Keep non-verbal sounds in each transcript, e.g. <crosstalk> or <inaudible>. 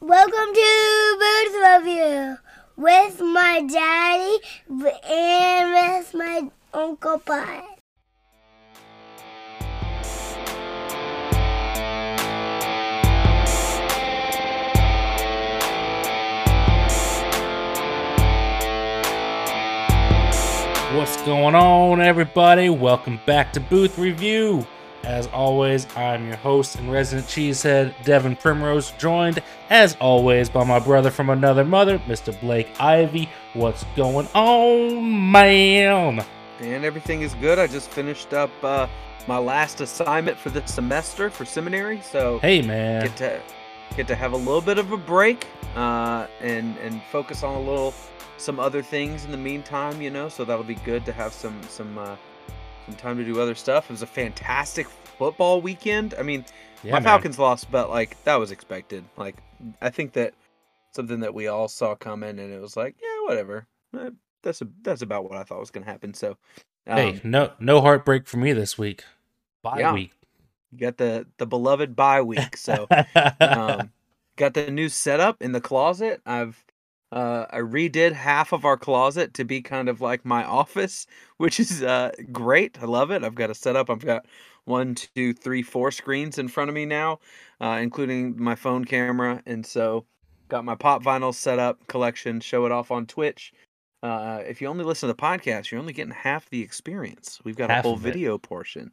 Welcome to Booth Review with my daddy and with my Uncle Bud. What's going on, everybody? Welcome back to Booth Review. As always, I'm your host and resident cheesehead, Devin Primrose, joined, as always, by my brother from another mother, Mr. Blake Ivy. What's going on, man? And everything is good. I just finished up uh, my last assignment for this semester for seminary, so Hey, man. get to get to have a little bit of a break uh, and and focus on a little some other things in the meantime. You know, so that'll be good to have some some uh, time to do other stuff. It was a fantastic football weekend. I mean, Yeah, my man. Falcons lost, but like that was expected. Like I think that something that we all saw coming, and it was like, yeah, whatever. Eh, That's a, that's about what I thought was going to happen. So, um, Hey, no, no heartbreak for me this week. Bye Yeah. week. you got the the beloved bye week. So, <laughs> um, got the new setup in the closet. I've uh, I redid half of our closet to be kind of like my <laughs> office, which is uh, great. I love it. I've got a setup. I've got one, two, three, four screens in front of me now, uh, including my phone camera, and so got my pop vinyl set up collection. Show it off on Twitch. Uh, if you only listen to the podcast, you're only getting half the experience. We've got Half a whole video portion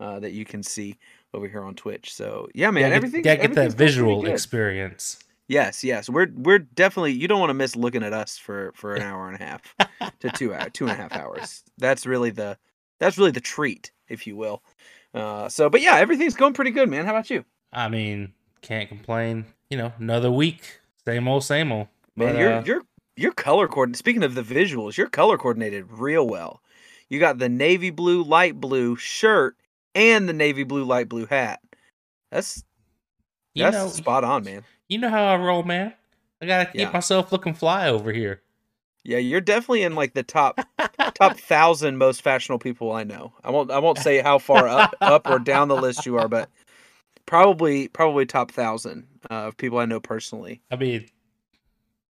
uh, that you can see over here on Twitch. So yeah, man, gotta everything. gotta get that visual good. experience. Yes, yes. We're we're definitely you don't want to miss looking at us for for an <laughs> hour and a half to two hour, two and a half hours. That's really the that's really the treat, if you will. Uh so but yeah, everything's going pretty good, man. How about you? I mean, can't complain. You know, another week. Same old, same old. Man, But, you're uh, you're you're color coordinated. Speaking of the visuals, you're color coordinated real well. You got the navy blue, light blue shirt and the navy blue, light blue hat. That's you that's know, spot on, man. You know how I roll, man. I gotta keep Yeah. myself looking fly over here. Yeah, you're definitely in like the top <laughs> top thousand most fashionable people I know. I won't I won't say how far up up or down the list you are, but probably probably top thousand uh, of people I know personally. I mean,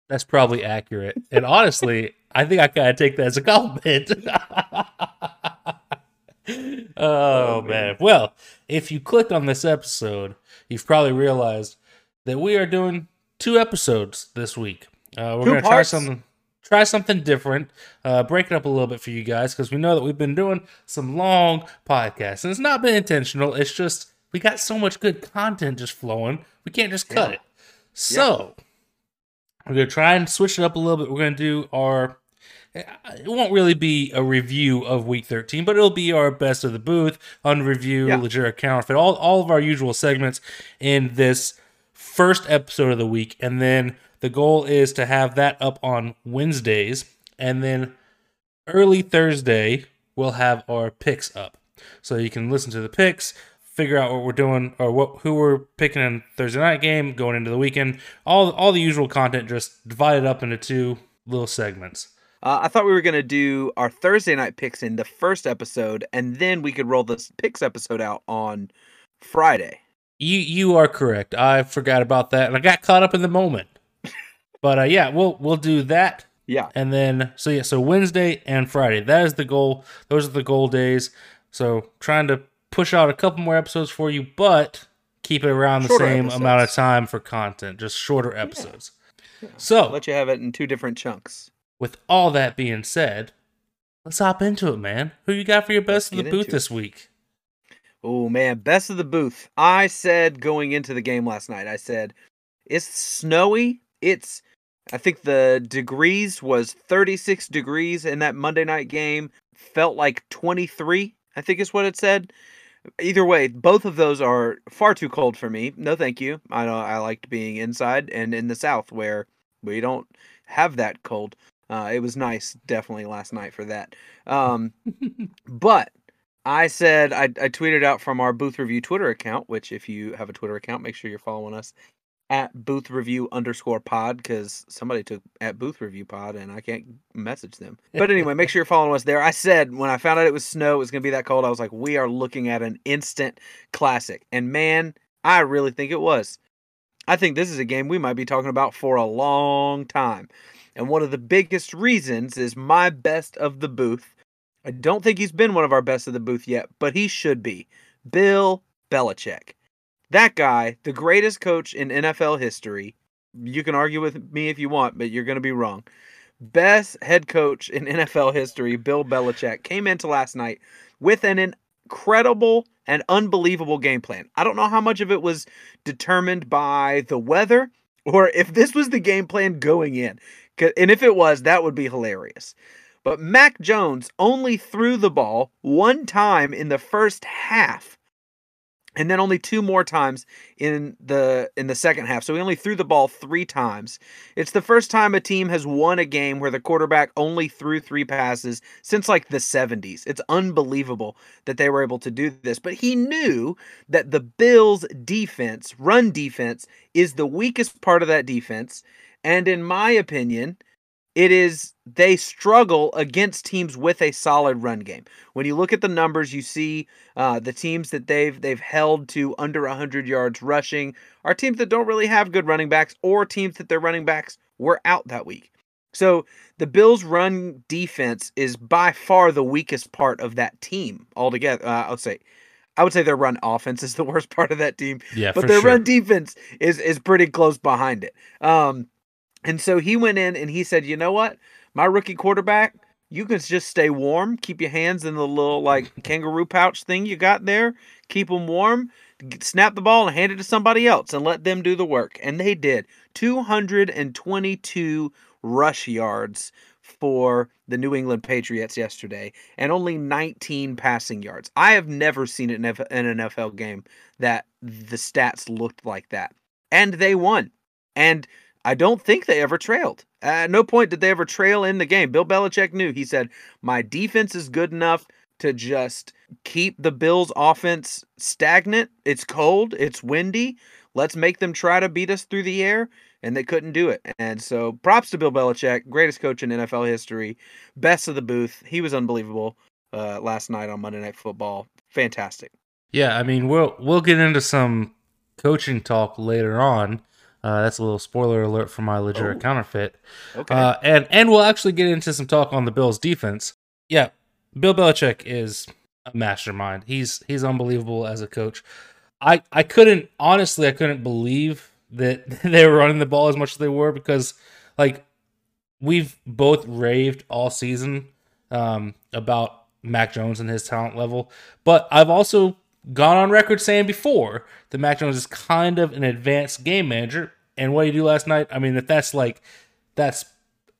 that's probably accurate. And honestly, I think I gotta take that as a compliment. <laughs> oh, Oh, man. man. Well, if you clicked on this episode, you've probably realized that we are doing two episodes this week. Uh, we're gonna try parts? something. Try something different, uh, break it up a little bit for you guys because we know that we've been doing some long podcasts, and it's not been intentional. It's just we got so much good content just flowing, we can't just cut Yeah. it. So we're gonna try and switch it up a little bit. We're gonna do our. It won't really be a review of Week 13, but it'll be our best of the booth, on review, Yeah. legit counterfeit, all all of our usual segments in this first episode of the week, and then the goal is to have that up on Wednesdays, and then early Thursday we'll have our picks up, so you can listen to the picks, figure out what we're doing or what who we're picking in Thursday night game going into the weekend. All all the usual content just divided up into two little segments. Uh, I thought we were gonna do our Thursday night picks in the first episode, and then we could roll this picks episode out on Friday. You you are correct. I forgot about that, and I got caught up in the moment. But uh, yeah, we'll we'll do that, Yeah, and then so yeah, so Wednesday and Friday. That is the goal. Those are the goal days. So trying to push out a couple more episodes for you, but keep it around the same episodes. amount of time for content, just shorter episodes. I'll So let you have it in two different chunks. with all that being said, let's hop into it, man. Who you got for your best Let's of the booth this week? Oh man, best of the booth. I said going into the game last night, I said it's snowy. It's I think the degrees was 36 degrees in that Monday night game. Felt like 23, I think is what it said. Either way, both of those are far too cold for me. No, thank you. I know I liked being inside and in the south where we don't have that cold. Uh, it was nice, definitely last night for that. Um, <laughs> but I said I, I tweeted out from our Booth Review Twitter account, which if you have a Twitter account, make sure you're following us at Booth Review underscore pod because somebody took at Booth Review pod and I can't message them. <laughs> But anyway, make sure you're following us there. I said when I found out it was snow, it was gonna be that cold. I was like, we are looking at an instant classic, and man, I really think it was. I think this is a game we might be talking about for a long time. And one of the biggest reasons is my best of the booth. I don't think he's been one of our best of the booth yet, but he should be. Bill Belichick. That guy, the greatest coach in NFL history. You can argue with me if you want, but you're going to be wrong. Best head coach in <laughs> NFL history, Bill Belichick, came into last night with an incredible and unbelievable game plan. I don't know how much of it was determined by the weather or if this was the game plan going in. And if it was, that would be hilarious. But Mac Jones only threw the ball one time in the first half and then only two more times in the in the second half. So he only threw the ball 3 times. It's the first time a team has won a game where the quarterback only threw 3 passes since like the 70s. It's unbelievable that they were able to do this. But he knew that the Bills defense, run defense is the weakest part of that defense, and in my opinion, it is they struggle against teams with a solid run game. When you look at the numbers, you see uh, the teams that they've they've held to under 100 yards rushing are teams that don't really have good running backs, or teams that their running backs were out that week. So the Bills' run defense is by far the weakest part of that team altogether. Uh, I would say, I would say their run offense is the worst <laughs> part of that team. Yeah, but their sure. run defense is is pretty close behind it. Um, and so he went in and he said, you know what? My rookie quarterback, you can just stay warm. Keep your hands in the little like <laughs> kangaroo pouch thing you got there. Keep them warm. Snap the ball and hand it to somebody else and let them do the work. And they did. 222 rush yards for the New England Patriots yesterday and only 19 passing yards. I have never seen it in an NFL game that the stats looked like that. And they won. And I don't think they ever trailed. At no point did they ever trail in the game. Bill Belichick knew. He said, My defense is good enough to just keep the Bills' offense stagnant. It's cold, it's windy. Let's make them try to beat us through the air. And they couldn't do it. And so props to Bill Belichick, greatest coach in NFL history, best of the booth. He was unbelievable uh, last night on Monday Night Football. Fantastic. Yeah, I mean we'll we'll get into some coaching talk later on. Uh, that's a little spoiler alert for my legit Oh. counterfeit. Okay. Uh, and and we'll actually get into some talk on the Bills defense. Yeah, Bill Belichick is a mastermind. He's he's unbelievable as a coach. I I couldn't honestly I couldn't believe that <laughs> they were running the ball as much as they were because like we've both raved all season um, about Mac Jones and his talent level, but I've also gone on record saying before that Mac Jones is kind of an advanced game manager. And what he do last night, I mean, if that's like that's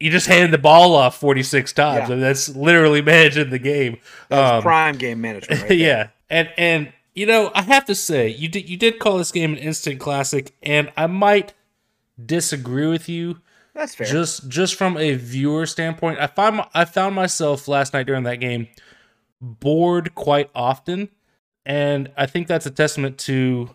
you just handed the ball off 46 times. Yeah. I mean, that's literally <laughs> managing the game. Um, prime game management. Right <laughs> yeah, and and you know, I have to say, you did you did call this game an instant classic, and I might disagree with you That's fair. just just from a viewer standpoint. I find my- I found myself last night during that game bored quite often, and I think that's a testament to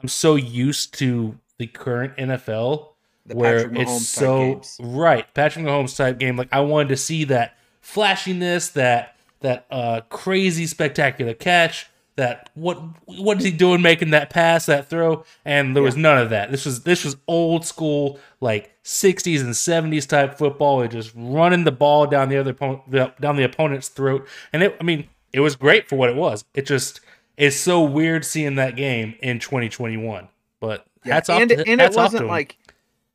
I'm so used to the current NFL The where it's so right Patrick Mahomes type game. Like I wanted to see that flashiness, that that uh, crazy spectacular catch. That what what is he doing making that pass that throw? And there was none of that. This was this was old school like 60s and 70s type football. It just running the ball down the other opponent down the opponent's throat. And it I mean it was great for what it was. It just it's so weird seeing that game in 2021. But Yeah, hats off and, to, and it wasn't like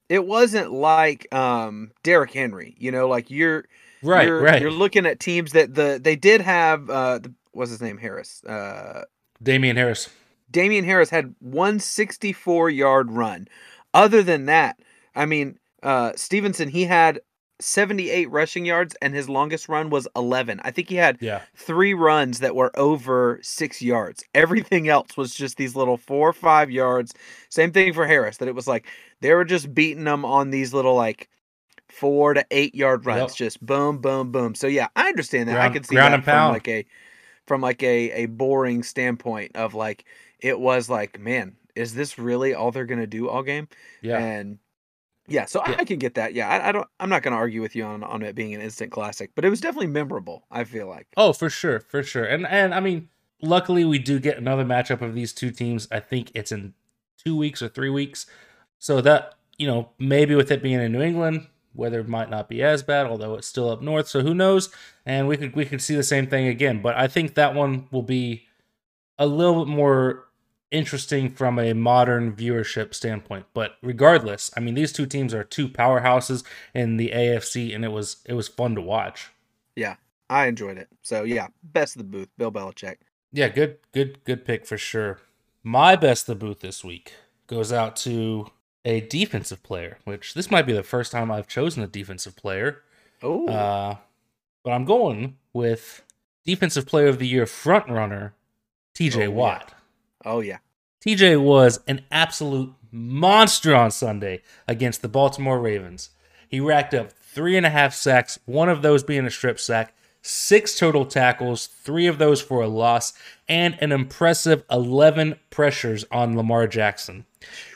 it wasn't like um Derrick Henry, you know, like you're right, you're, right. you're looking at teams that the they did have uh the, what's his name Harris. Uh Damien Harris. Damien Harris had 164 yard run. Other than that, I mean, uh Stevenson he had 78 rushing yards and his longest run was 11. I think he had Yeah. three runs that were over six yards. <laughs> Everything else was just these little four or five yards. Same thing for Harris, that it was like they were just beating them on these little like four to eight yard runs, Yep. just boom, boom, boom. So yeah, I understand that. I Ground- can see that from like a from like a a boring standpoint of like it was like, man, is this really all they're gonna do all game? Yeah. And yeah, so I- Yeah. I can get that. Yeah, I, I don't. I'm not going to argue with you on on it being an instant classic, but it was definitely memorable. I feel like. Oh, for sure, for sure. And and I mean, luckily we do get another matchup of these two teams. I think it's in two weeks or three weeks. So that you know maybe with it being in New England, weather might not be as bad, although it's still up north. So who knows? And we could we could see the same thing again. But I think that one will be a little bit more interesting from a modern viewership standpoint. But regardless, I mean these two teams are two powerhouses in the AFC, and it was it was fun to watch. Yeah, I enjoyed it. So yeah, best of the booth, Bill Belichick. Yeah, good good good pick for sure. My best of the booth this week goes out to a defensive player, which this might be the first time I've chosen a defensive player. Oh, Uh, but I'm going with defensive player of the year front runner, TJ Oh, yeah. Oh yeah, TJ was an absolute monster on Sunday against the Baltimore Ravens. He racked up three and a half sacks, one of those being a strip sack, six total tackles, three of those for a loss, and an impressive 11 pressures on Lamar Jackson.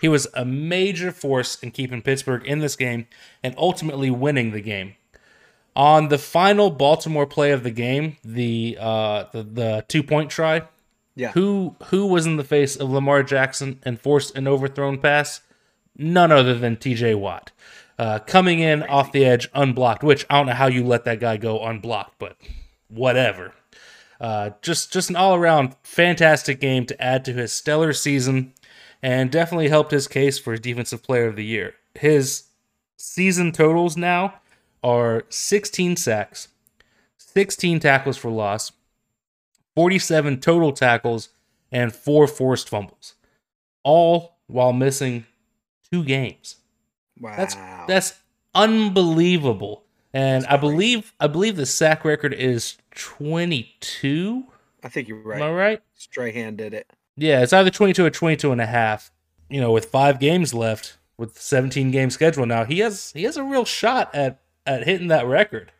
He was a major force in keeping Pittsburgh in this game and ultimately winning the game. On the final Baltimore play of the game, the uh, the, the two point try, yeah. who who was in the face of Lamar Jackson and forced an overthrown pass? None other than T.J. Watt, uh, coming in off the edge unblocked. Which I don't know how you let that guy go unblocked, but whatever. Uh, just just an all around fantastic game to add to his stellar season, and definitely helped his case for defensive player of the year. His season totals now are 16 sacks, 16 tackles for loss, 47 total tackles, and four forced fumbles, all while missing two games. Wow. That's that's unbelievable. And I believe I believe the sack record is 22. I think you're right. Am I right. Strahan did it. Yeah, it's either 22 or 22 and a half. You know, with 5 games left with 17 game schedule now, he has he has a real shot at at hitting that record.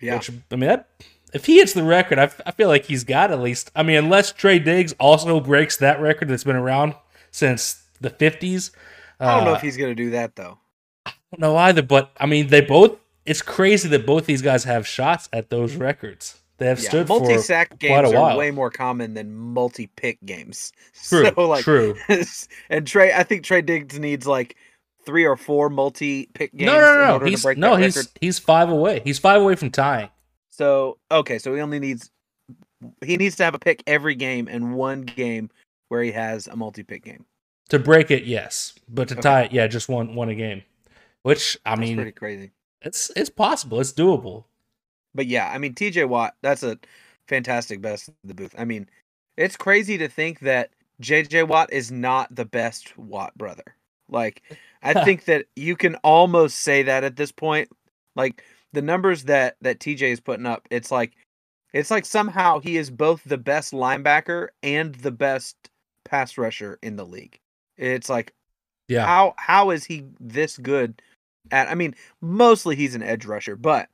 Yeah. Which I mean, that, if he hits the record, I, f- I feel like he's got at least. I mean, unless Trey Diggs also breaks that record that's been around since the 50s. I don't know uh, if he's gonna do that though. I don't know either, but I mean, they both. It's crazy that both these guys have shots at those records. They have Yeah, stood for multi-sack games are way more common than multi-pick games. <laughs> True, so like, true. <laughs> and Trey, I think Trey Diggs needs like three or four multi-pick games No, no, no, He's no, he's record. he's five away. He's five away from tying. So okay, so he only needs he needs to have a pick every game and one game where he has a multi-pick game. To break it, yes, but to Okay. tie it, yeah, just one one a game. Which I That's mean, pretty crazy. it's it's possible. It's doable. But yeah, I mean TJ Watt, that's a fantastic best of the booth. I mean, it's crazy to think that JJ Watt is not the best Watt brother. Like I <laughs> think that you can almost say that at this point. Like the numbers that that TJ is putting up, it's like it's like somehow he is both the best linebacker and the best pass rusher in the league. It's like Yeah, how how is he this good at I mean, mostly he's an edge rusher, but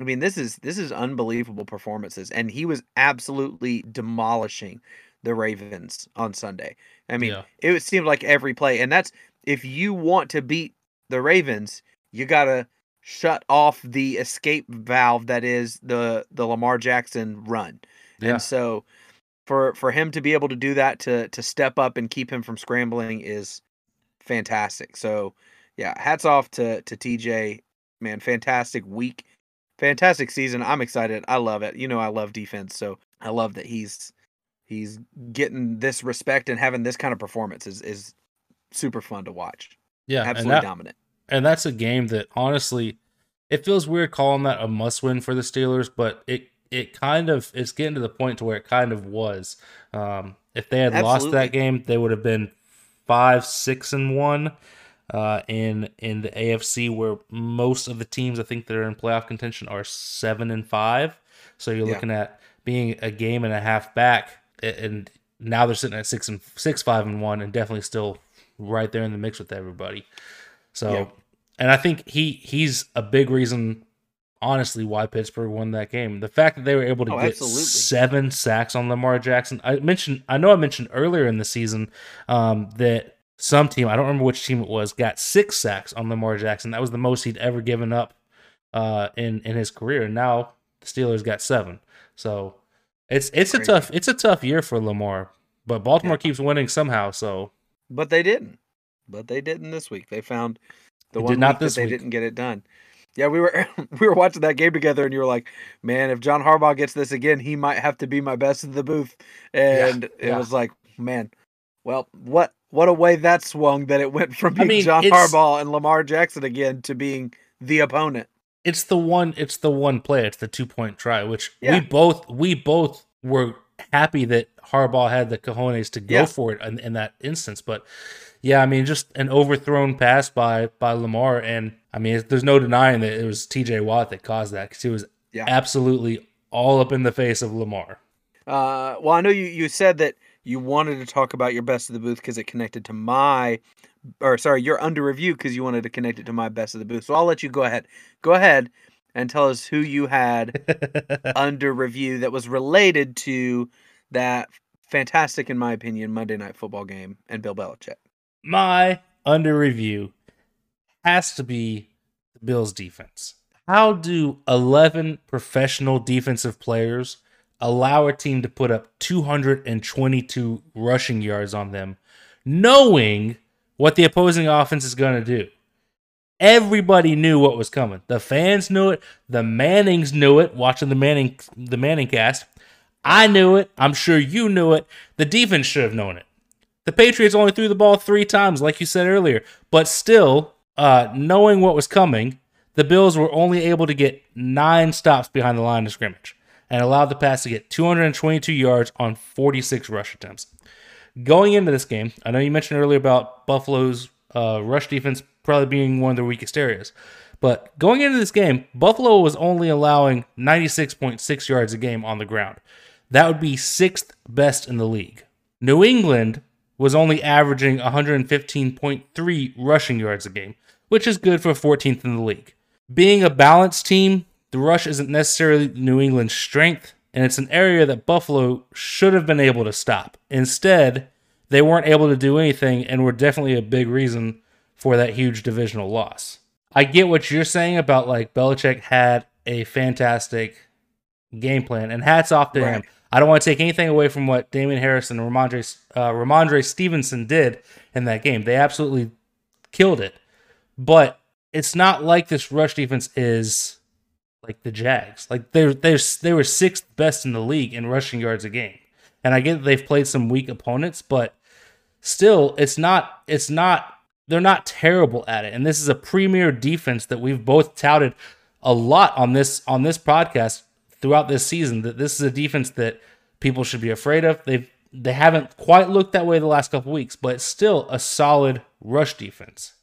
I mean this is this is unbelievable performances and he was absolutely demolishing the Ravens on Sunday. I mean, Yeah. it seemed like every play and that's if you want to beat the Ravens, you got to shut off the escape valve that is the the Lamar Jackson run. yeah, And so for for him to be able to do that to to step up and keep him from scrambling is fantastic. So yeah, hats off to to TJ. Man, fantastic week. Fantastic season. I'm excited. I love it. You know I love defense, so I love that he's he's getting this respect and having this kind of performance is is super fun to watch. yeah. Absolutely that, dominant. And that's a game that honestly it feels weird calling that a must win for the Steelers, but it it kind of it's getting to the point to where it kind of was. Um, if they had lost that game, they would have been five, six, and one uh, in in the AFC, where most of the teams I think that are in playoff contention are seven and five. So you're Yeah. looking at being a game and a half back, and now they're sitting at six and six, five and one, and definitely still right there in the mix with everybody. So, Yeah. and I think he he's a big reason, honestly, why Pittsburgh won that game. The fact that they were able to Oh, get absolutely. seven sacks on Lamar Jackson. I mentioned, I know I mentioned earlier in the season um, that some team, I don't remember which team it was, got six sacks on Lamar Jackson. That was the most he'd ever given up uh, in in his career. And now the Steelers got seven. So it's it's a tough it's a tough year for Lamar. But Baltimore keeps winning somehow. So but they didn't. But they didn't this week. They found the They one not week that this they week. didn't get it done. Yeah, we were <laughs> we were watching that game together, and you were like, "Man, if John Harbaugh gets this again, he might have to be my best in the booth." And it yeah. was like, man, well, what what a way that swung that it went <laughs> from I being mean, John Harbaugh and Lamar Jackson again to being the opponent. It's the one. It's the one play. It's the two point try, which Yeah. we both we both were happy that Harbaugh had the cojones to go Yeah. for it in, in that instance. But yeah, I mean, just an overthrown pass by by Lamar, and I mean, there's no denying that it was T.J. Watt that caused that because he was Yeah. absolutely all up in the face of Lamar. Uh, well, I know you you said that you wanted to talk about your best of the booth because it connected to my, or sorry, your under review because you wanted to connect it to my best of the booth. So I'll let you go ahead. Go ahead and tell us who you had <laughs> under review that was related to that fantastic, in my opinion, Monday Night Football game and Bill Belichick. My under review has to be the Bills defense. How do 11 professional defensive players allow a team to put up 222 rushing yards on them, knowing what the opposing offense is going to do? Everybody knew what was coming. The fans knew it. The Mannings knew it. Watching the Manning the ManningCast, I knew it. I'm sure you knew it. The defense should have known it. The Patriots only threw the ball three times, like you said earlier, but still, uh, knowing what was coming, the Bills were only able to get nine stops behind the line of scrimmage and allowed the pass to get 222 yards on 46 rush attempts. Going into this game, I know you mentioned earlier about Buffalo's uh, rush defense probably being one of their weakest areas. But going into this game, Buffalo was only allowing 96.6 yards a game on the ground. That would be sixth best in the league. New England was only averaging 115.3 rushing yards a game, which is good for 14th in the league. Being a balanced team, the rush isn't necessarily New England's strength, and it's an area that Buffalo should have been able to stop. Instead, they weren't able to do anything and were definitely a big reason for that huge divisional loss. I get what you're saying about like Belichick had a fantastic game plan, and hats off to him. I don't want to take anything away from what Damien Harris and Rhamondre, uh, Rhamondre Stevenson did in that game. They absolutely killed it. But it's not like this rush defense is like the Jags. Like they're, they're, they were sixth best in the league in rushing yards a game. And I get that they've played some weak opponents, but still, it's not, it's not, they're not terrible at it. And this is a premier defense that we've both touted a lot on this on this podcast throughout this season that this is a defense that people should be afraid of. They've they haven't quite looked that way the last couple weeks, but still a solid rush defense.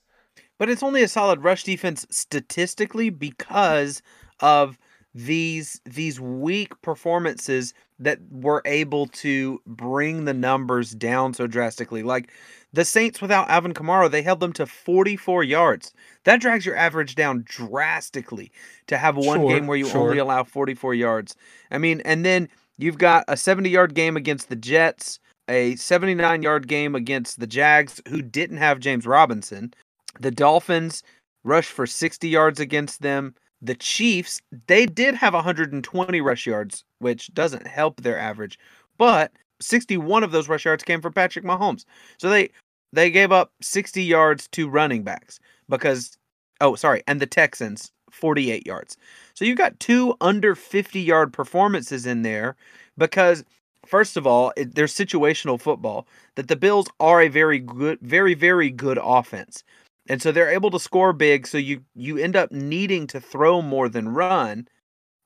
But it's only a solid rush defense statistically because of these these weak performances that were able to bring the numbers down so drastically. Like the Saints without Alvin Kamara, they held them to 44 yards. That drags your average down drastically to have one Sure, game where you sure. only allow 44 yards. I mean, and then you've got a 70 yard game against the Jets, a 79 yard game against the Jags, who didn't have James Robinson. The Dolphins rushed for 60 yards against them. The Chiefs, they did have 120 rush yards, which doesn't help their average, but 61 of those rush yards came from Patrick Mahomes. So they they gave up 60 yards to running backs because oh, sorry, and the Texans 48 yards. So you've got two under 50 yard performances in there because first of all, it, there's situational football that the Bills are a very good very very good offense. And so they're able to score big so you you end up needing to throw more than run.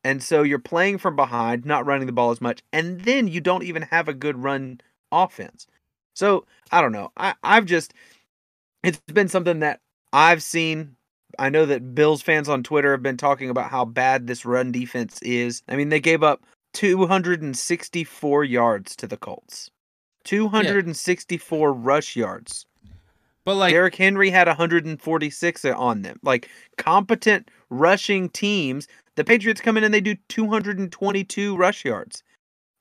And so you're playing from behind, not running the ball as much, and then you don't even have a good run offense. So I don't know. I, I've just it's been something that I've seen. I know that Bills fans on Twitter have been talking about how bad this run defense is. I mean, they gave up 264 yards to the Colts. 264 rush yards. But like Derrick Henry had 146 on them. Like competent rushing teams, the Patriots come in and they do 222 rush yards.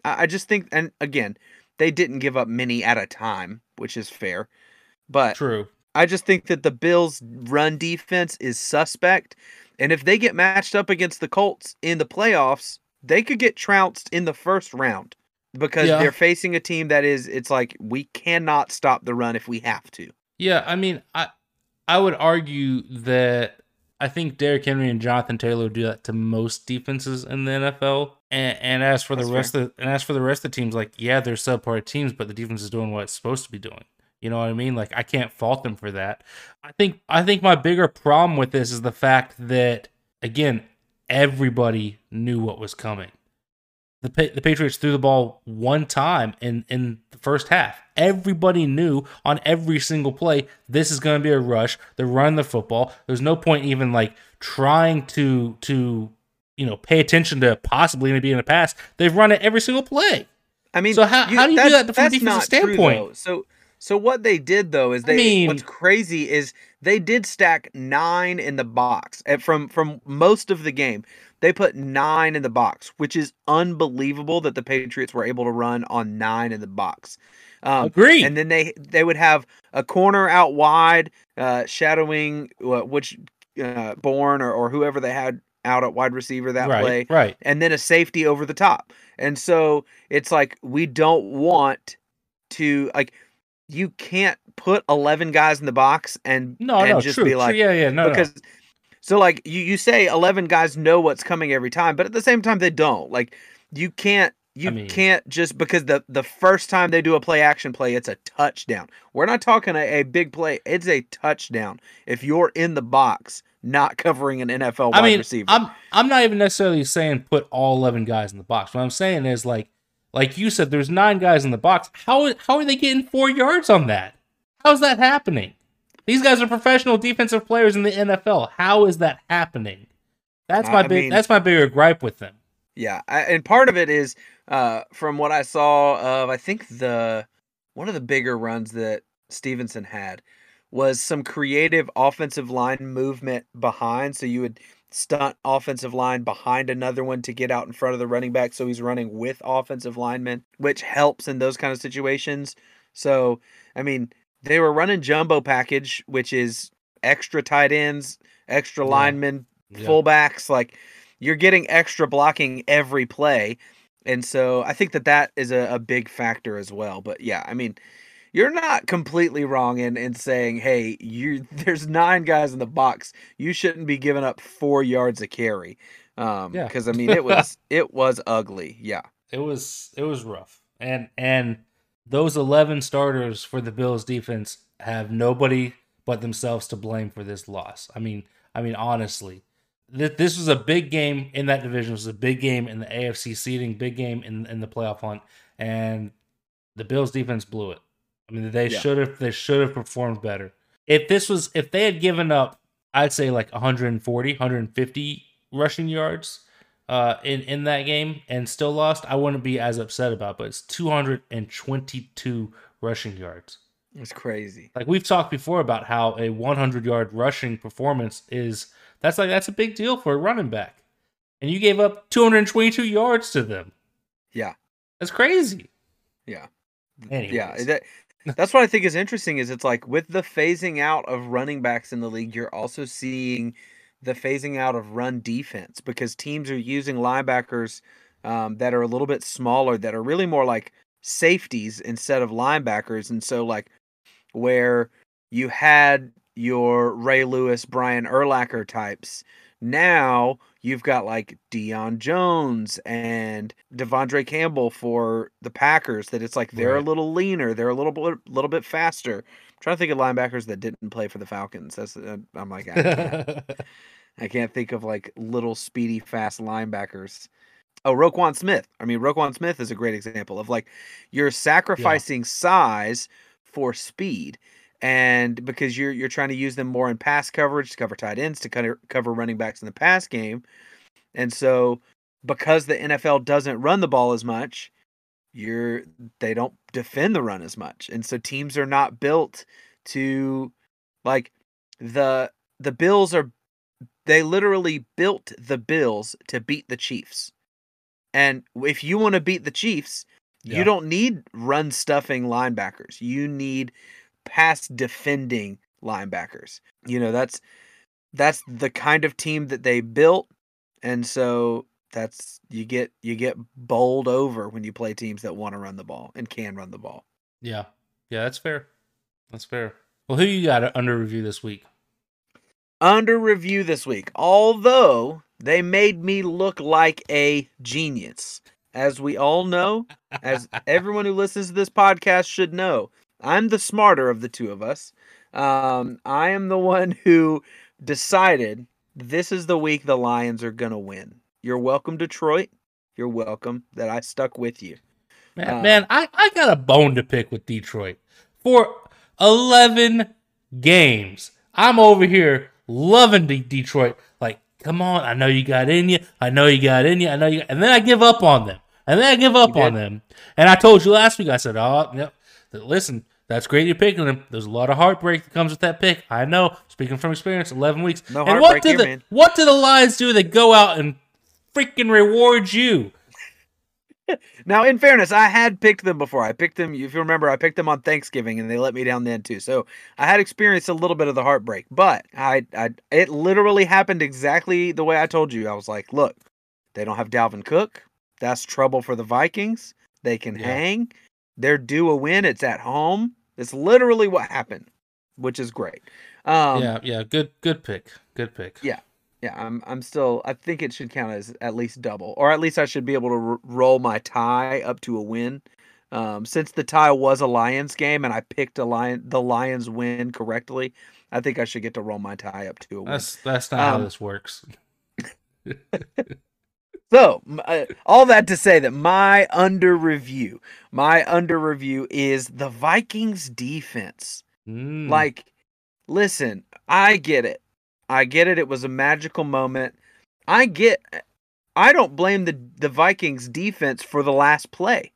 I, I just think, and again, they didn't give up many at a time, which is fair. But true. I just think that the Bills' run defense is suspect. And if they get matched up against the Colts in the playoffs, they could get trounced in the first round. because Yeah. they're facing a team that is it's like we cannot stop the run if we have to. Yeah, I mean, I I would argue that I think Derrick Henry and Jonathan Taylor do that to most defenses in the NFL. And, and as for the That's rest of and as for the rest of the teams, like yeah, they're subpar teams, but the defense is doing what it's supposed to be doing. You know what I mean? Like I can't fault them for that. I think I think my bigger problem with this is the fact that again, everybody knew what was coming. The Pa- the Patriots threw the ball one time in in the first half. Everybody knew on every single play this is going to be a rush. They're running the football. There's no point even like trying to to you know pay attention to possibly maybe in the past. They've run it every single play. I mean, So how- how do you do that from a defensive not true, standpoint? so so what they did though is I they mean- what's crazy is they did stack nine in the box and from from most of the game. They put nine in the box, which is unbelievable that the Patriots were able to run on nine in the box. Um, Agreed. and then they they would have a corner out wide, uh, shadowing uh, which uh, Bourne or, or whoever they had out at wide receiver that right, play right. and then a safety over the top. And so it's like we don't want to like you can't put 11 guys in the box and No, and no, just true, be true. like yeah, yeah, no, because so like you you say 11 guys know what's coming every time, but at the same time they don't. Like you can't you mean- can't just because the the first time they do a play action play it's a touchdown. We're not talking a, a big play. It's a touchdown if you're in the box not covering an NFL wide I mean, receiver. I'm I'm not even necessarily saying put all eleven guys in the box. What I'm saying is like like you said, there's nine guys in the box. How how are they getting four yards on that? How's that happening? These guys are professional defensive players in the NFL. How is that happening? That's my I big. mean- that's my bigger gripe with them. Yeah, I, and part of it is uh, from what I saw of I think the one of the bigger runs that Stevenson had was some creative offensive line movement behind. So you would stunt offensive line behind another one to get out in front of the running back. So he's running with offensive linemen, which helps in those kind of situations. So I mean, they were running jumbo package, which is extra tight ends, extra Yeah. linemen, Yeah. fullbacks like you're getting extra blocking every play and so i think that that is a, a big factor as well but yeah i mean you're not completely wrong in, in saying hey you <laughs> there's nine guys in the box you shouldn't be giving up four yards a carry um Yeah. because i mean it was <laughs> it was ugly yeah It was it was rough, and and those eleven starters for the Bills defense have nobody but themselves to blame for this loss. I mean, I mean honestly, this this was a big game in that division. It was a big game in the AFC seeding, big game in in the playoff hunt, and the Bills defense blew it. I mean, they Yeah. should have they should have performed better. If this was if they had given up, I'd say like 140, 150 rushing yards uh, in in that game and still lost, I wouldn't be as upset about. it, But it's 222 rushing yards. it's crazy Like we've talked before about how a 100 yard rushing performance is that's like that's a big deal for a running back, and you gave up 222 yards to them. yeah That's crazy. yeah Anyways. Yeah, that, <laughs> that's what I think is interesting. Is it's like with the phasing out of running backs in the league, you're also seeing the phasing out of run defense because teams are using linebackers um, that are a little bit smaller, that are really more like safeties instead of linebackers, and so like where you had your Ray Lewis, Brian Urlacher types. Now you've got like Deion Jones and De'Vondre Campbell for the Packers. That it's like they're Right. a little leaner, they're a little bit, little bit faster. I'm trying to think of linebackers that didn't play for the Falcons. That's uh, I'm like I can't, <laughs> I can't think of like little speedy fast linebackers. Oh, Roquan Smith. I mean, Roquan Smith is a great example of like you're sacrificing size for speed, and because you're you're trying to use them more in pass coverage to cover tight ends to cover cover running backs in the pass game, and so because the NFL doesn't run the ball as much, you're they don't defend the run as much, and so teams are not built to like the the Bills are they literally built the Bills to beat the Chiefs. And if you want to beat the Chiefs, Yeah. you don't need run stuffing linebackers. You need pass defending linebackers. You know, that's that's the kind of team that they built. And so that's you get you get bowled over when you play teams that want to run the ball and can run the ball. Yeah. Yeah, that's fair. That's fair. Well, who you got under review this week? Under review this week, although they made me look like a genius. As we all know, as everyone who listens to this podcast should know, I'm the smarter of the two of us. Um, I am the one who decided this is the week the Lions are going to win. You're welcome, Detroit. You're welcome that I stuck with you. Man, Uh, man I, I got a bone to pick with Detroit. For 11 games, I'm over here loving De- Detroit. Like, come on, I know you got in you. I know you got in you. I know you. And then I give up on them. And then I give up on them. And I told you last week, I said, oh, yep. Listen, that's great you're picking them. There's a lot of heartbreak that comes with that pick. I know. Speaking from experience, 11 weeks. No and what do here, the man. what do the Lions do? They go out and freaking reward you. <laughs> Now, in fairness, I had picked them before. I picked them, if you remember, I picked them on Thanksgiving and they let me down then too. So I had experienced a little bit of the heartbreak, but I, I, it literally happened exactly the way I told you. I was like, look, they don't have Dalvin Cook. That's trouble for the Vikings. They can Yeah. hang. They're due a win. It's at home. It's literally what happened, which is great. Um, yeah, yeah, good, good pick, good pick. Yeah. Yeah, I'm I'm still I think it should count as at least double or at least I should be able to r- roll my tie up to a win. Um, since the tie was a Lions game and I picked a lion the Lions win correctly, I think I should get to roll my tie up to a win. That's that's not how Um, this works. <laughs> So, uh, all that to say that my under review, my under review is the Vikings defense. Mm. Like, listen, I get it. I get it. It was a magical moment. I get. I don't blame the the Vikings defense for the last play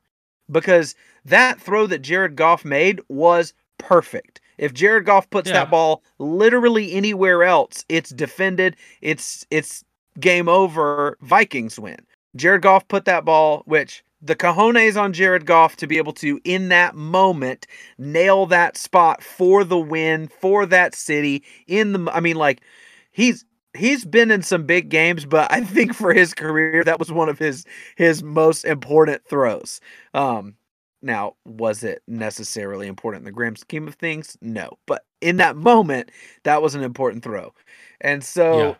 because that throw that Jared Goff made was perfect. If Jared Goff puts Yeah. that ball literally anywhere else, it's defended. It's it's game over. Vikings win. Jared Goff put that ball, which the cojones on Jared Goff to be able to, in that moment, nail that spot for the win for that city. In the, I mean, like he's he's been in some big games, but I think for his career, that was one of his his most important throws. Um, now, was it necessarily important in the grand scheme of things? No, but in that moment, that was an important throw, and so Yeah.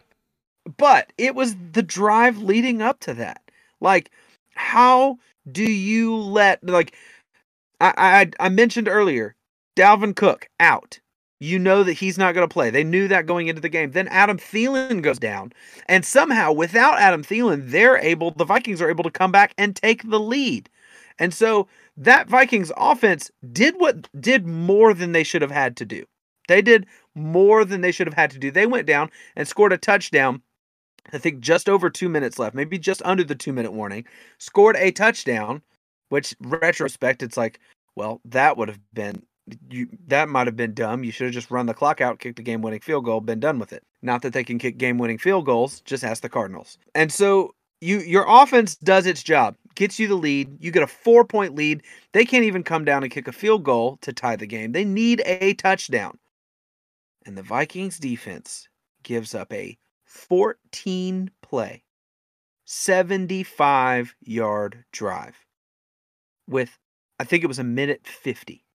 But it was the drive leading up to that. Like, how do you let like I I, I mentioned earlier, Dalvin Cook out. You know that he's not going to play. They knew that going into the game. Then Adam Thielen goes down, and somehow without Adam Thielen, they're able. The Vikings are able to come back and take the lead, and so that Vikings offense did what did more than they should have had to do. They did more than they should have had to do. They went down and scored a touchdown. I think just over two minutes left, maybe just under the two minute warning. Scored a touchdown, which retrospect, it's like, well, that would have been you. That might have been dumb. You should have just run the clock out, kicked the game winning field goal, been done with it. Not that they can kick game winning field goals. Just ask the Cardinals. And so you your offense does its job, gets you the lead. You get a four point lead. They can't even come down and kick a field goal to tie the game. They need a touchdown. And the Vikings defense gives up a 14 play, 75 yard drive with, I think it was a minute 50.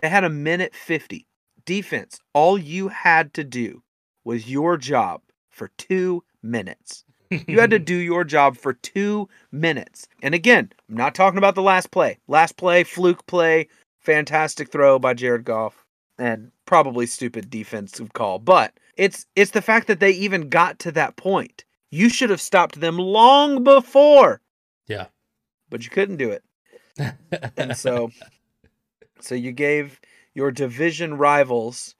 They had a minute 50. Defense, all you had to do was your job for two minutes. You had to <laughs> do your job for two minutes. And again, I'm not talking about the last play. Last play, fluke play, fantastic throw by Jared Goff, and probably stupid defensive call. But it's it's the fact that they even got to that point. You should have stopped them long before, yeah. but you couldn't do it. And so <laughs> so you gave your division rivals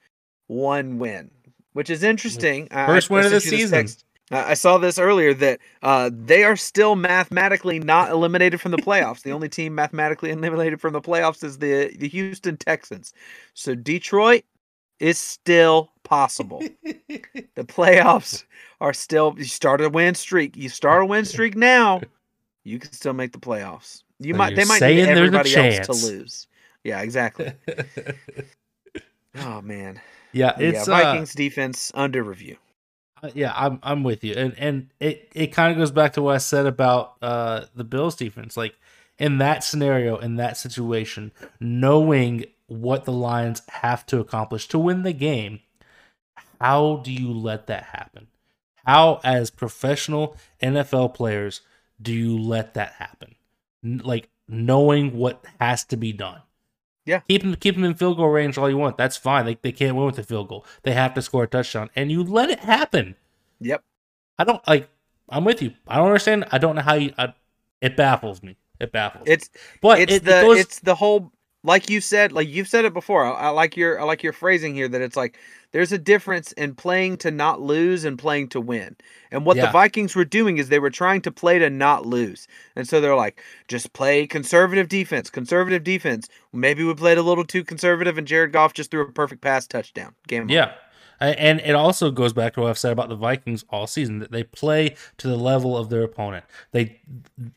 one win, which is interesting. I- First I win of the sent you this season. I I saw this earlier that uh, they are still mathematically not eliminated from the playoffs. the only team mathematically eliminated from the playoffs is the the Houston Texans. So Detroit is still possible. <laughs> the playoffs are still. You start a win streak. You start a win streak now. You can still make the playoffs. You So might. They might need there's a else chance. to lose. Yeah, exactly. <laughs> Oh man. yeah, Yeah, it's uh, Vikings defense under review. Uh, yeah, I'm I'm with you, and and it it kind of goes back to what I said about uh the Bills defense. Like in that scenario, in that situation, knowing what the Lions have to accomplish to win the game, how do you let that happen? How, as professional NFL players, do you let that happen? Like knowing what has to be done. Yeah. Keep them, keep them in field goal range all you want. That's fine. They, they can't win with the field goal. They have to score a touchdown, and you let it happen. Yep. I don't like. I'm with you. I don't understand. I don't know how you. I, it baffles me. It baffles. It's me. but it's it, it goes, it's the whole like you said like you've said it before. I, I like your I like your phrasing here that it's like there's a difference in playing to not lose and playing to win. And what Yeah. the Vikings were doing is they were trying to play to not lose. And so they're like, just play conservative defense, conservative defense. Maybe we played a little too conservative and Jared Goff just threw a perfect pass touchdown. Game. Yeah. A- And it also goes back to what I've said about the Vikings all season that they play to the level of their opponent. They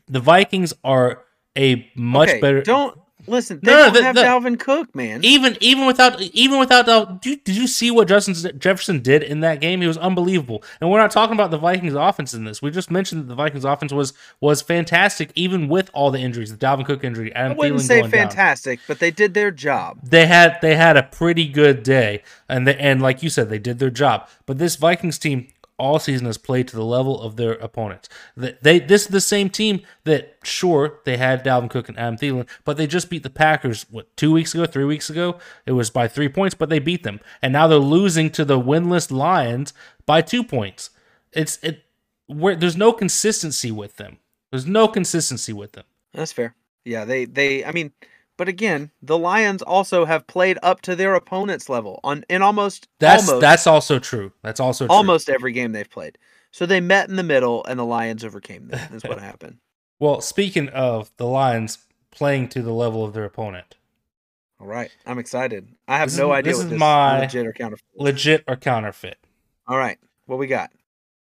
the Vikings are a much Okay, better Don't listen. They No, don't the- have the- Dalvin Cook, man. even even without even without Dal- did you, did you see what Justin Jefferson did in that game? He was unbelievable. And we're not talking about the Vikings offense in this. We just mentioned that the Vikings offense was was fantastic even with all the injuries, the Dalvin Cook injury, I Adam wouldn't Thielen say going down. fantastic, but they did their job. they had they had a pretty good day and they, and like you said they did their job but this vikings team all season has played to the level of their opponents. They, they this is the same team that sure they had Dalvin Cook and Adam Thielen but they just beat the Packers what two weeks ago three weeks ago? It was by three points but they beat them. And now they're losing to the winless Lions by two points. It's it where there's no consistency with them. There's no consistency with them. That's fair. Yeah, they they I mean, but again, the Lions also have played up to their opponent's level on in almost that's almost that's also true that's also true. almost every game they've played. So they met in the middle and the Lions overcame them. Is what <laughs> happened. Well, speaking of the Lions playing to the level of their opponent, All right. I'm excited. I have This no is- idea this is this my legit or counterfeit. legit or counterfeit. All right. What we got?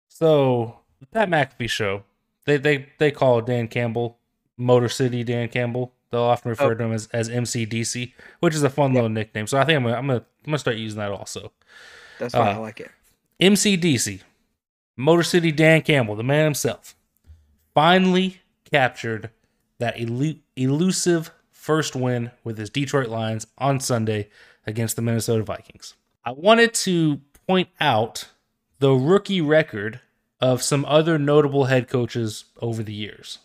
So the Pat McAfee show, they they they call Dan Campbell Motor City Dan Campbell. They'll often refer Oh. to him as, as MCDC, which is a fun little nickname. So I think I'm gonna, I'm gonna I'm gonna start using that also. That's why I Uh, like it. MCDC, Motor City Dan Campbell, the man himself, finally captured that elu- elusive first win with his Detroit Lions on Sunday against the Minnesota Vikings. I wanted to point out the rookie record of some other notable head coaches over the years.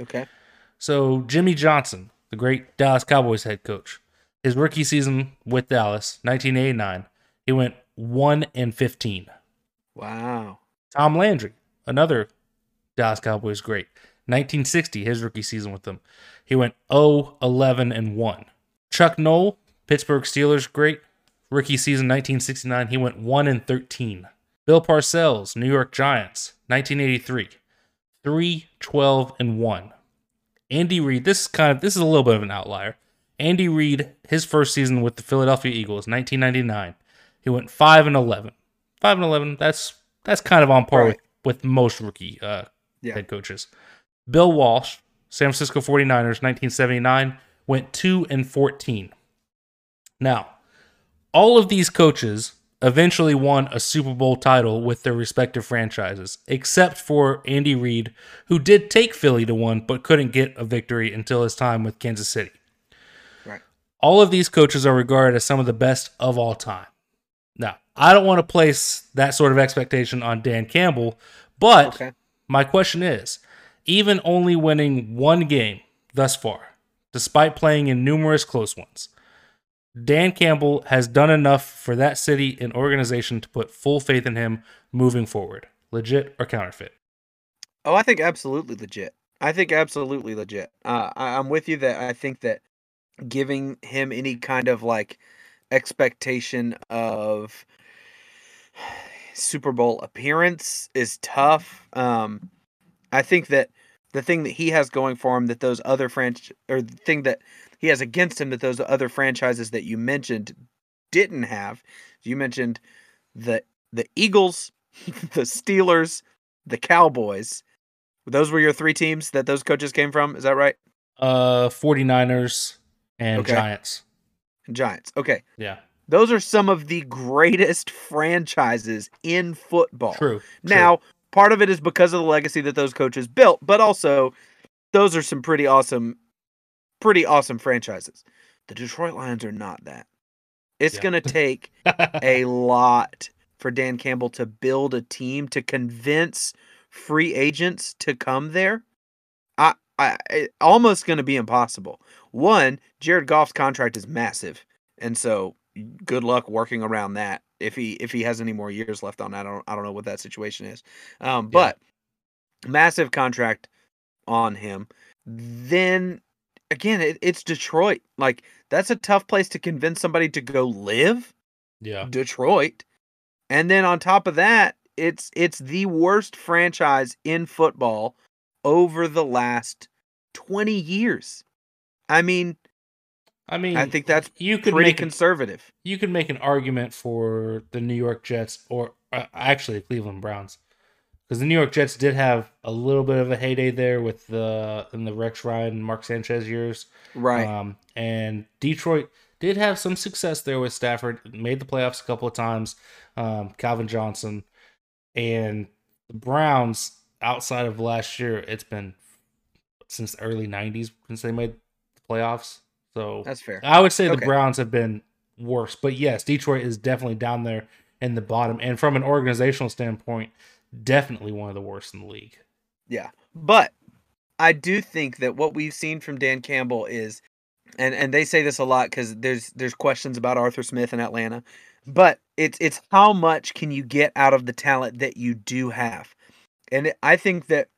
Okay. So Jimmy Johnson, the great Dallas Cowboys head coach, his rookie season with Dallas, 1989, he went 1 and 15. Wow. Tom Landry, another Dallas Cowboys great. 1960, his rookie season with them. He went 0 11 and 1. Chuck Noll, Pittsburgh Steelers great. Rookie season 1969, he went 1 and 13. Bill Parcells, New York Giants, 1983. 3 12 and 1. Andy Reid, this is kind of this is a little bit of an outlier. Andy Reid, his first season with the Philadelphia Eagles, 1999. He went 5 and 11. 5 and 11, that's that's kind of on par Right. with, with most rookie uh, Yeah. head coaches. Bill Walsh, San Francisco 49ers, 1979, went 2 and 14. Now, all of these coaches eventually won a Super Bowl title with their respective franchises, except for Andy Reid, who did take Philly to one but couldn't get a victory until his time with Kansas City. Right. All of these coaches are regarded as some of the best of all time. Now, I don't want to place that sort of expectation on Dan Campbell, but Okay. my question is even only winning one game thus far, despite playing in numerous close ones, Dan Campbell has done enough for that city and organization to put full faith in him moving forward. Legit or counterfeit? Oh, I think absolutely legit. I think absolutely legit. Uh, I, I'm with you that I think that giving him any kind of like expectation of Super Bowl appearance is tough. Um, I think that the thing that he has going for him that those other franch or the thing that he has against him that those other franchises that you mentioned didn't have. You mentioned the the Eagles, <laughs> the Steelers, the Cowboys. Those were your three teams that those coaches came from. Is that right? Uh 49ers and Okay. Giants. And Giants. Okay. Yeah. Those are some of the greatest franchises in football. True. Now, part of it is because of the legacy that those coaches built, but also those are some pretty awesome, pretty awesome franchises. The Detroit Lions are not that. It's Yeah. going <laughs> to take a lot for Dan Campbell to build a team to convince free agents to come there. I, I it, almost going to be impossible. One, Jared Goff's contract is massive, and so good luck working around that. If he if he has any more years left on. I don't I don't know what that situation is. Um, Yeah. but massive contract on him. Then again, it, it's Detroit. Like that's a tough place to convince somebody to go live. yeah. Detroit. And then on top of that, it's it's the worst franchise in football over the last 20 years. I mean, I mean, I think that's you could pretty make conservative. you could make an argument for the New York Jets or uh, actually the Cleveland Browns because the New York Jets did have a little bit of a heyday there with the in the Rex Ryan and Mark Sanchez years. Right. Um, and Detroit did have some success there with Stafford, made the playoffs a couple of times. Um, Calvin Johnson and the Browns outside of last year, it's been since the early '90s since they made the playoffs. So that's fair. I would say the Browns have been worse, but yes, Detroit is definitely down there in the bottom, and from an organizational standpoint, definitely one of the worst in the league. Yeah. But I do think that what we've seen from Dan Campbell is and and they say this a lot cuz there's there's questions about Arthur Smith in Atlanta, but it's it's how much can you get out of the talent that you do have. And I think that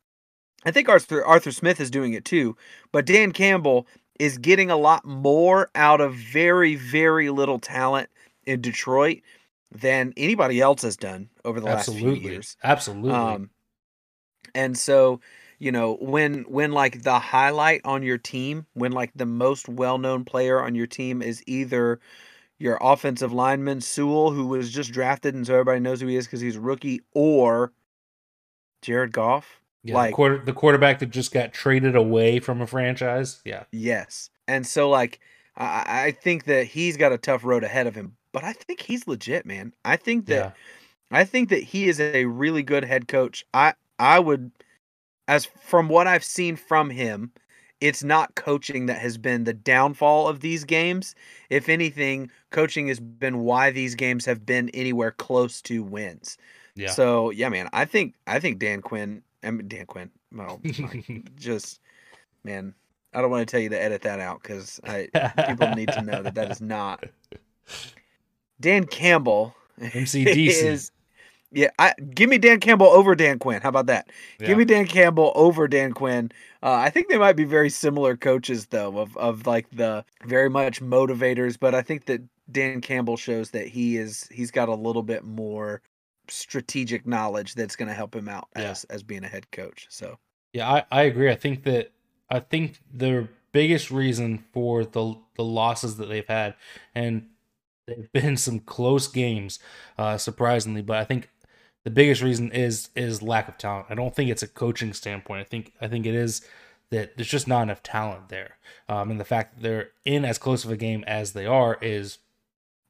I think Arthur Arthur Smith is doing it too, but Dan Campbell is getting a lot more out of very very little talent in Detroit than anybody else has done over the last few years. absolutely. Um, and so, you know, when when like the highlight on your team, when like the most well-known player on your team is either your offensive lineman Sewell, who was just drafted and so everybody knows who he is because he's a rookie, or Jared Goff. yeah, like- the, quarter, the quarterback that just got traded away from a franchise. Yeah, Yes. And so like I, I think that he's got a tough road ahead of him, but I think he's legit, man. I think that yeah, I think that he is a really good head coach. I I would as from what I've seen from him, it's not coaching that has been the downfall of these games. If anything, coaching has been why these games have been anywhere close to wins. yeah. So, yeah, man, I think I think Dan Quinn, I mean Dan Quinn, well, <laughs> just man, I don't want to tell you to edit that out I people need to know that that is not <laughs> Dan Campbell MCDC. <laughs> is yeah, I give me Dan Campbell over Dan Quinn. How about that? Yeah. Give me Dan Campbell over Dan Quinn. Uh, I think they might be very similar coaches though, of of like the very much motivators, but I think that Dan Campbell shows that he is he's got a little bit more strategic knowledge that's going to help him out Yeah. as as being a head coach. So Yeah, I, I agree. I think that I think the biggest reason for the the losses that they've had, and they've <laughs> been some close games, uh, surprisingly, but I think the biggest reason is is lack of talent. I don't think it's a coaching standpoint. I think I think it is that there's just not enough talent there, um, and the fact that they're in as close of a game as they are is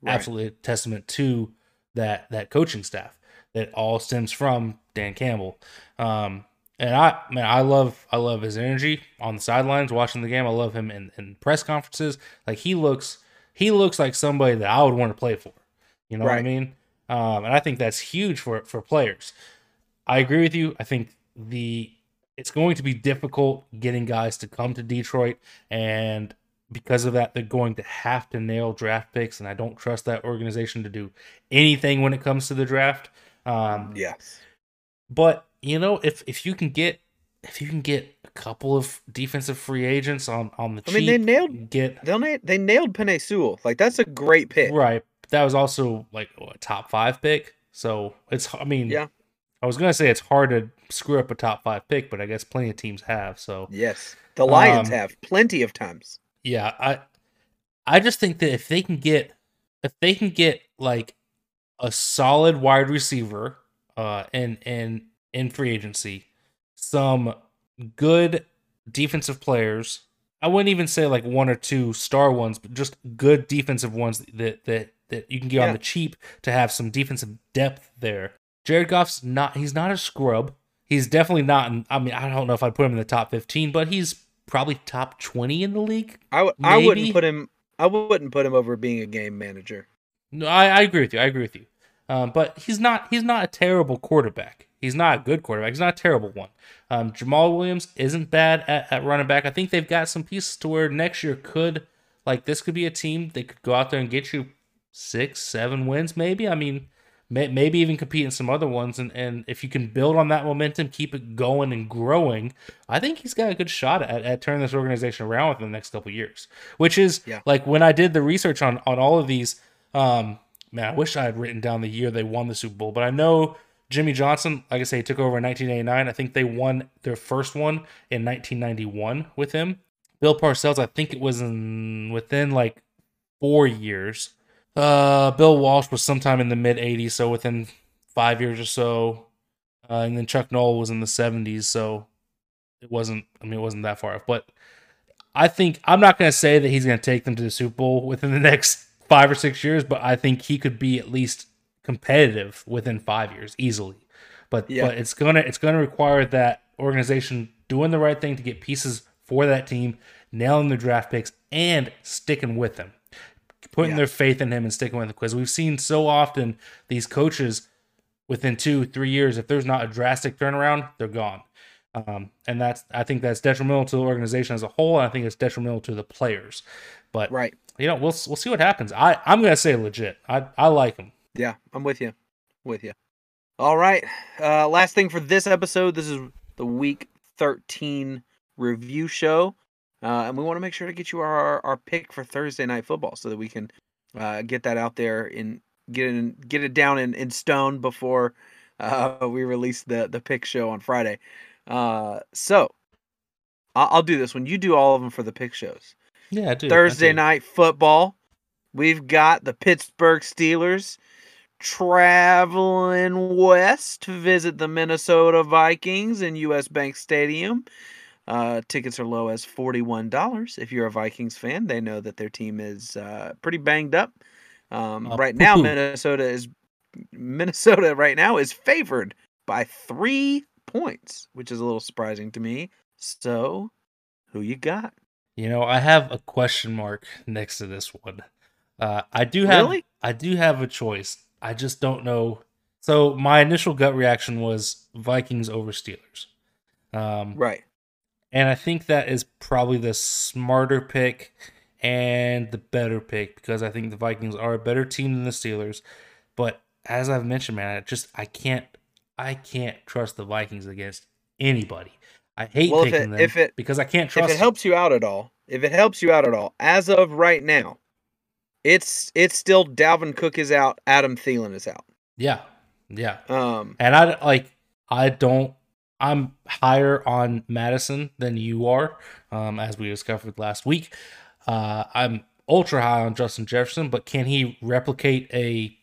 Right. absolutely a testament to that that coaching staff that all stems from Dan Campbell. Um, and I man, I love I love his energy on the sidelines watching the game. I love him in, in press conferences. Like he looks he looks like somebody that I would want to play for. You know what I mean? Um, and I think that's huge for for players. I agree with you. I think the it's going to be difficult getting guys to come to Detroit and because of that they're going to have to nail draft picks and I don't trust that organization to do anything when it comes to the draft. Um, yes. but you know, if if you can get if you can get a couple of defensive free agents on on the I cheap, mean, they nailed get they na- they nailed Penei Sewell. Like that's a great pick. right. That was also like a top five pick. So it's I mean, Yeah. I was gonna say it's hard to screw up a top five pick, but I guess plenty of teams have. So Yes. The Lions Um, have plenty of times. yeah, I I just think that if they can get if they can get like a solid wide receiver uh and and in free agency, some good defensive players. I wouldn't even say like one or two star ones, but just good defensive ones that that that you can get on the cheap to have some defensive depth there. Jared Goff's not he's not a scrub. He's definitely not in, I mean, I don't know if I'd put him in the top 15, but he's probably top 20 in the league. I w- I Maybe. wouldn't put him. I wouldn't put him over being a game manager. No, I, I agree with you. I agree with you. Um, but he's not he's not a terrible quarterback. He's not a good quarterback. He's not a terrible one. Um, Jamaal Williams isn't bad at, at running back. I think they've got some pieces to where next year could like this could be a team that could go out there and get you six, seven wins, maybe. I mean, may, maybe even compete in some other ones. And, and if you can build on that momentum, keep it going and growing, I think he's got a good shot at, at turning this organization around within the next couple years. Which is Yeah. like when I did the research on on all of these. Um, man, I wish I had written down the year they won the Super Bowl, but I know Jimmy Johnson, like I say, he took over in 1989. I think they won their first one in 1991 with him. Bill Parcells, I think it was in within like four years. Uh, Bill Walsh was sometime in the mid 80s, so within five years or so. Uh, and then Chuck Noll was in the 70s, so it wasn't. I mean, it wasn't that far off. But I think I'm not going to say that he's going to take them to the Super Bowl within the next five or six years, but I think he could be at least competitive within five years easily. But Yeah. but it's gonna it's gonna require that organization doing the right thing to get pieces for that team, nailing their draft picks, and sticking with them, putting Yeah. their faith in him and sticking with him. Because we've seen so often these coaches within two three years, if there's not a drastic turnaround, they're gone. Um, and that's I think that's detrimental to the organization as a whole. And I think it's detrimental to the players. But Right. You know, we'll we'll see what happens. I I'm gonna say legit. I I like him. Yeah, I'm with you. With you. All right. Uh, last thing for this episode. This is the week 13 review show, uh, and we want to make sure to get you our our pick for Thursday night football so that we can uh, get that out there and get it in, get it down in, in stone before uh, <laughs> we release the the pick show on Friday. Uh, so I'll, I'll do this one. You do all of them for the pick shows. Yeah, I do. I Thursday do. night football. We've got the Pittsburgh Steelers traveling west to visit the Minnesota Vikings in US Bank Stadium. Uh, tickets are low as $41. If you're a Vikings fan, they know that their team is uh, pretty banged up. Um, Uh, right now. Minnesota is Minnesota right now is favored by three points, which is a little surprising to me. So, who you got? You know, I have a question mark next to this one. Uh, I do have Really? I do have a choice. I just don't know. So my initial gut reaction was Vikings over Steelers. Um, Right. and I think that is probably the smarter pick and the better pick because I think the Vikings are a better team than the Steelers. But as I've mentioned, man, I just I can't I can't trust the Vikings against anybody. I hate Well, if it- them if it- because I can't trust. if it helps you out at all, if it helps you out at all, as of right now, it's it's still Dalvin Cook is out, Adam Thielen is out. Yeah, yeah. Um, And I like I don't I'm higher on Mattison than you are, um, as we discovered last week. Uh, I'm ultra high on Justin Jefferson, but can he replicate a?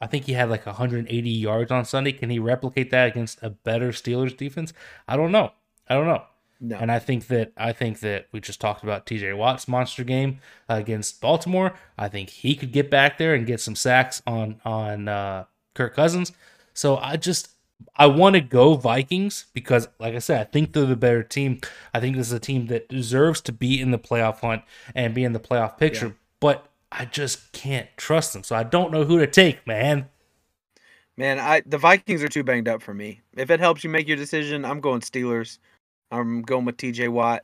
I think he had like 180 yards on Sunday. Can he replicate that against a better Steelers defense? I don't know. I don't know. no, And I think that I think that we just talked about TJ Watt's monster game against Baltimore. I think he could get back there and get some sacks on on uh, Kirk Cousins. So I just I want to go Vikings because, like I said, I think they're the better team. I think this is a team that deserves to be in the playoff hunt and be in the playoff picture. Yeah. But I just can't trust them, so I don't know who to take, man. man, I the Vikings are too banged up for me. If it helps you make your decision, I'm going Steelers. I'm going with T.J. Watt,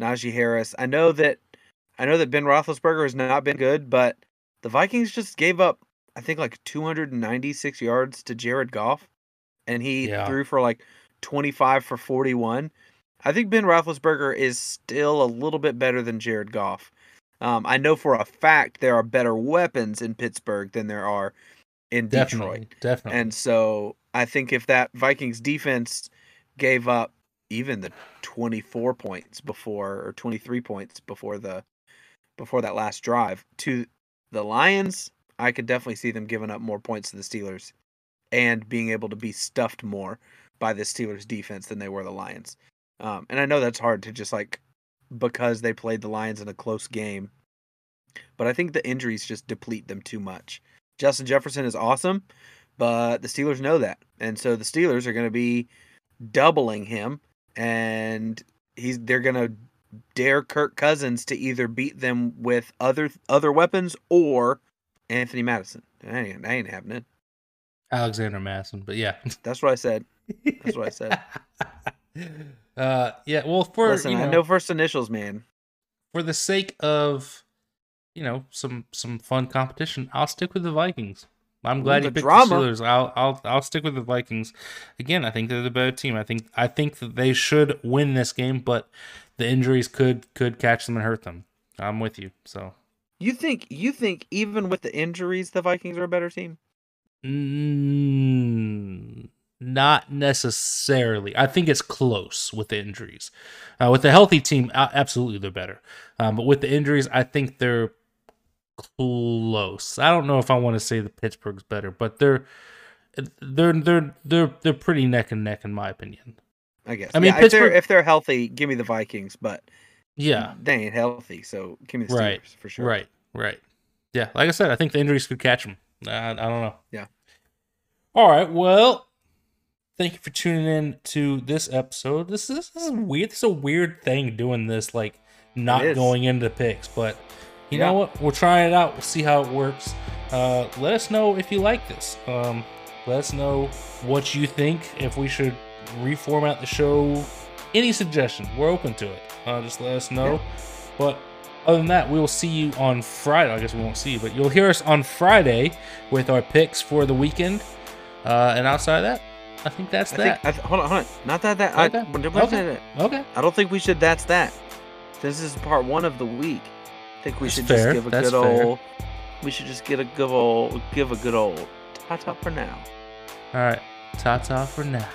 Najee Harris. I know that I know that Ben Roethlisberger has not been good, but the Vikings just gave up, I think, like 296 yards to Jared Goff, and he Yeah. threw for like 25 for 41. I think Ben Roethlisberger is still a little bit better than Jared Goff. Um, I know for a fact there are better weapons in Pittsburgh than there are in Detroit. Definitely, definitely. And so I think if that Vikings defense gave up even the 24 points before or 23 points before the before that last drive to the Lions, I could definitely see them giving up more points to the Steelers and being able to be stuffed more by the Steelers defense than they were the Lions. Um, and I know that's hard to just like because they played the Lions in a close game but I think the injuries just deplete them too much. Justin Jefferson is awesome, but the Steelers know that. And so the Steelers are going to be doubling him and he's they're going to dare Kirk Cousins to either beat them with other other weapons or Anthony Mattison. That ain't, that ain't happening. Alexander Mattison, but yeah. <laughs> That's what I said. That's what I said. <laughs> uh, yeah. Well, for Listen, you know, I know first initials, man. for the sake of you know some some fun competition, I'll stick with the Vikings. I'm glad you picked drama. the Steelers. I'll I'll I'll stick with the Vikings. Again, I think they're the better team. I think I think that they should win this game, but the injuries could could catch them and hurt them. I'm with you. So You think you think even with the injuries, the Vikings are a better team? Mm, not necessarily. I think it's close with the injuries. Uh, with the healthy team, absolutely they're better. Um, but with the injuries, I think they're close. I don't know if I want to say the Pittsburgh's better, but they're they're they're they're they're pretty neck and neck in my opinion. I guess. I mean, yeah, if they're Pittsburgh- if they're healthy, give me the Vikings. But Yeah, they ain't healthy, so give me the Steelers Right, for sure. right, right. Yeah, like I said, I think the injuries could catch them. I, I don't know. Yeah. All right. Well, thank you for tuning in to this episode. This is, this is weird. This is a weird thing doing this, like not going into picks. But you Yeah. know what? We'll try it out. We'll see how it works. Uh, let us know if you like this. Um, let us know what you think. If we should reformat the show, any suggestion, we're open to it. Uh, just let us know. But other than that, we will see you on Friday. I guess we won't see you, but you'll hear us on Friday with our picks for the weekend. Uh, and outside of that, I think that's I that. think. I, hold on, hold on. Not that that. Okay, I, okay. that? okay. I don't think we should. That's that. This is part one of the week. I think we That's should fair, just give a that's good fair. old. We should just get a good old. Give a good old. Ta ta for now. All right. Ta ta for now.